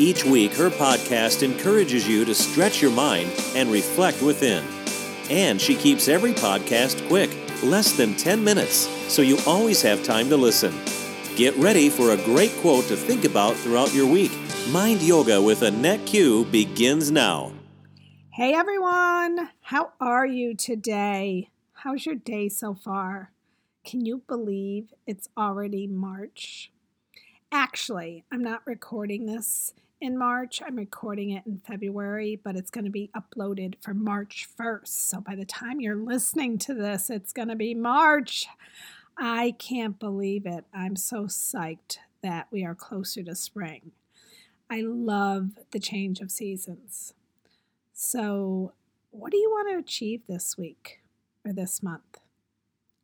Each week, her podcast encourages you to stretch your mind and reflect within. And she keeps every podcast quick, less than 10 minutes, so you always have time to listen. Get ready for a great quote to think about throughout your week. Mind Yoga with Annette Q begins now. Hey everyone, how are you today? How's your day so far? Can you believe it's already March? Actually, I'm not recording this in March. I'm recording it in February, but it's going to be uploaded for March 1st. So by the time you're listening to this, it's going to be March. I can't believe it. I'm so psyched that we are closer to spring. I love the change of seasons. So, what do you want to achieve this week or this month?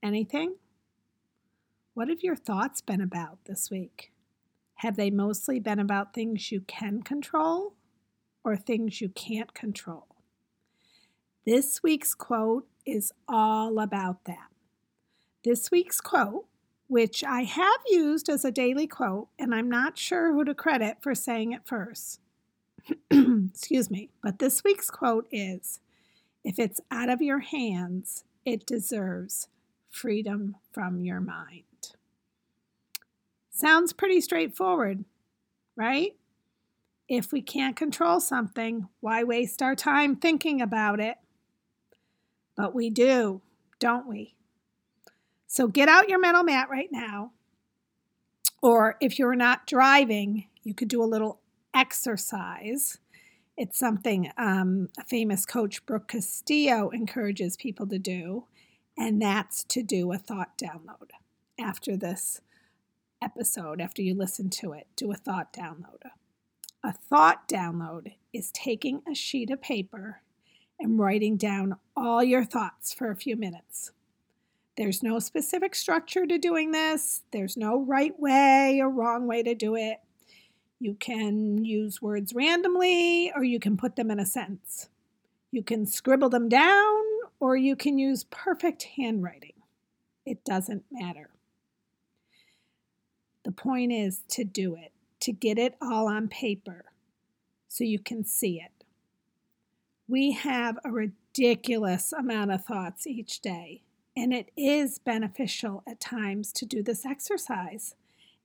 Anything? What have your thoughts been about this week? Have they mostly been about things you can control or things you can't control? This week's quote is all about that. This week's quote, which I have used as a daily quote, and I'm not sure who to credit for saying it first. Excuse me, but this week's quote is If it's out of your hands, it deserves freedom from your mind. Sounds pretty straightforward, right? If we can't control something, why waste our time thinking about it? But we do, don't we? So get out your mental mat right now. Or if you're not driving, you could do a little exercise. It's something um, a famous coach, Brooke Castillo, encourages people to do, and that's to do a thought download after this episode, after you listen to it, do a thought download. A thought download is taking a sheet of paper and writing down all your thoughts for a few minutes. There's no specific structure to doing this, there's no right way or wrong way to do it. You can use words randomly or you can put them in a sentence. You can scribble them down or you can use perfect handwriting. It doesn't matter. The point is to do it, to get it all on paper so you can see it. We have a ridiculous amount of thoughts each day, and it is beneficial at times to do this exercise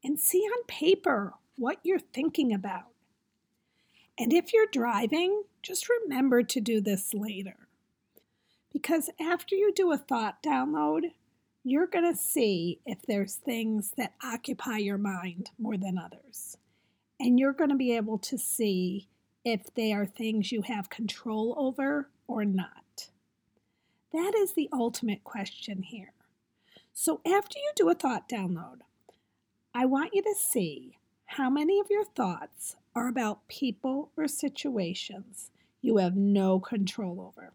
and see on paper what you're thinking about. And if you're driving, just remember to do this later. Because after you do a thought download, you're going to see if there's things that occupy your mind more than others. And you're going to be able to see if they are things you have control over or not. That is the ultimate question here. So, after you do a thought download, I want you to see how many of your thoughts are about people or situations you have no control over.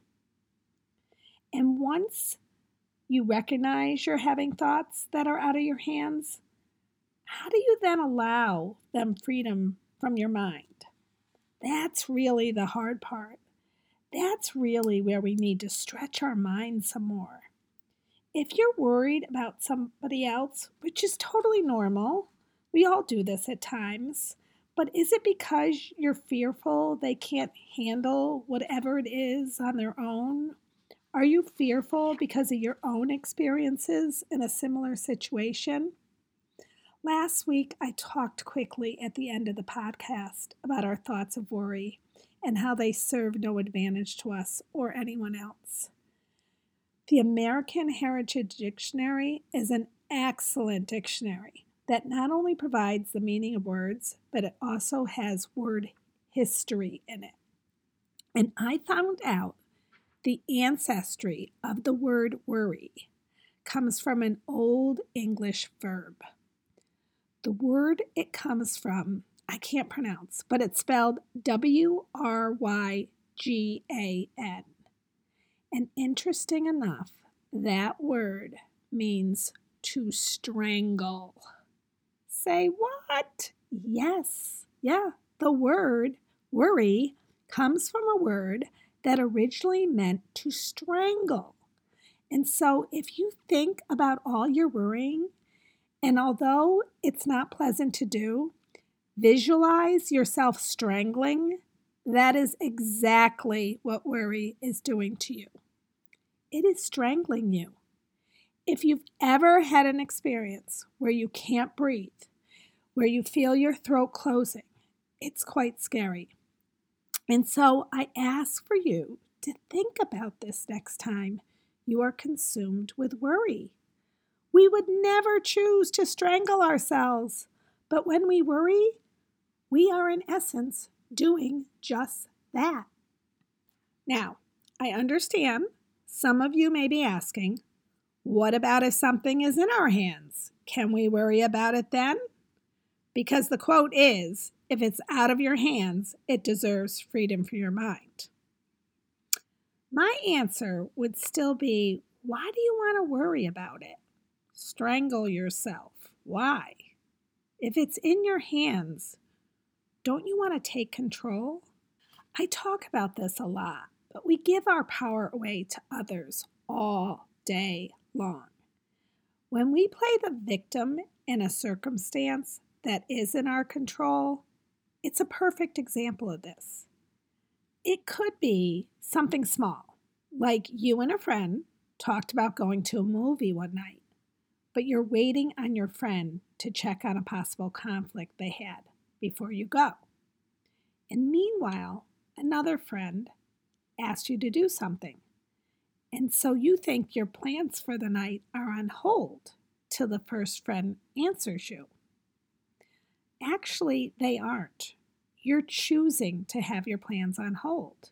And once you recognize you're having thoughts that are out of your hands, how do you then allow them freedom from your mind? That's really the hard part. That's really where we need to stretch our mind some more. If you're worried about somebody else, which is totally normal, we all do this at times, but is it because you're fearful they can't handle whatever it is on their own? Are you fearful because of your own experiences in a similar situation? Last week, I talked quickly at the end of the podcast about our thoughts of worry and how they serve no advantage to us or anyone else. The American Heritage Dictionary is an excellent dictionary that not only provides the meaning of words, but it also has word history in it. And I found out the ancestry of the word worry comes from an Old English verb. The word it comes from, I can't pronounce, but it's spelled W R Y G A N. And interesting enough, that word means to strangle. Say what? Yes, yeah, the word worry comes from a word that originally meant to strangle. And so if you think about all your worrying, and although it's not pleasant to do, visualize yourself strangling, that is exactly what worry is doing to you. It is strangling you. If you've ever had an experience where you can't breathe, where you feel your throat closing, it's quite scary. And so I ask for you to think about this next time you are consumed with worry. We would never choose to strangle ourselves, but when we worry, we are in essence doing just that. Now, I understand some of you may be asking, what about if something is in our hands? Can we worry about it then? Because the quote is if it's out of your hands, it deserves freedom for your mind. My answer would still be why do you want to worry about it? Strangle yourself. Why? If it's in your hands, don't you want to take control? I talk about this a lot, but we give our power away to others all day long. When we play the victim in a circumstance that is in our control, it's a perfect example of this. It could be something small, like you and a friend talked about going to a movie one night, but you're waiting on your friend to check on a possible conflict they had before you go. And meanwhile, another friend asked you to do something. And so you think your plans for the night are on hold till the first friend answers you. Actually, they aren't. You're choosing to have your plans on hold.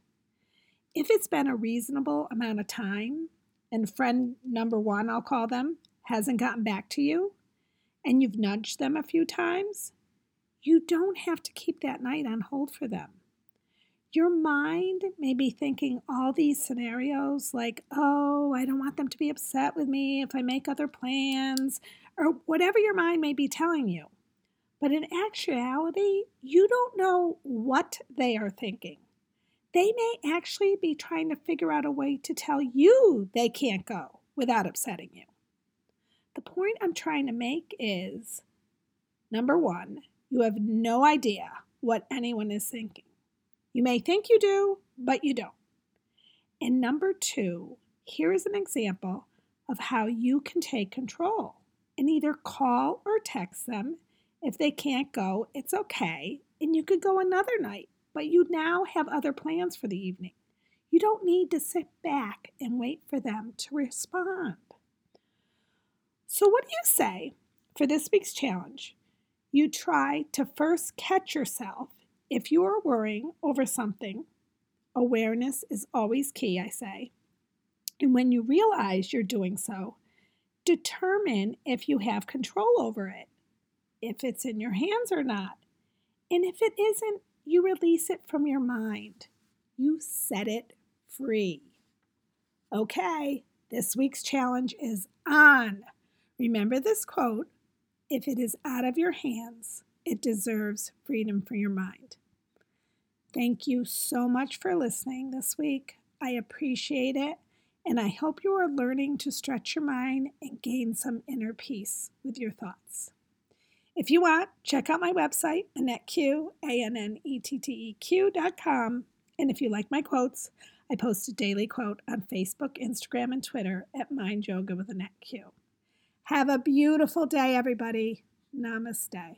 If it's been a reasonable amount of time and friend number one, I'll call them, hasn't gotten back to you, and you've nudged them a few times, you don't have to keep that night on hold for them. Your mind may be thinking all these scenarios like, oh, I don't want them to be upset with me if I make other plans, or whatever your mind may be telling you. But in actuality, you don't know what they are thinking. They may actually be trying to figure out a way to tell you they can't go without upsetting you. The point I'm trying to make is number one, you have no idea what anyone is thinking. You may think you do, but you don't. And number two, here is an example of how you can take control and either call or text them if they can't go, it's okay, and you could go another night, but you now have other plans for the evening. You don't need to sit back and wait for them to respond. So, what do you say for this week's challenge? You try to first catch yourself if you are worrying over something. Awareness is always key, I say. And when you realize you're doing so, determine if you have control over it if it's in your hands or not. And if it isn't, you release it from your mind. You set it free. Okay, this week's challenge is on. Remember this quote if it is out of your hands, it deserves freedom for your mind. Thank you so much for listening this week. I appreciate it, and I hope you are learning to stretch your mind and gain some inner peace with your thoughts. If you want, check out my website, AnnetteQ, A-N-N-E-T-T-E-Q.com. And if you like my quotes, I post a daily quote on Facebook, Instagram, and Twitter at Mind Yoga with Annette Q. Have a beautiful day, everybody. Namaste.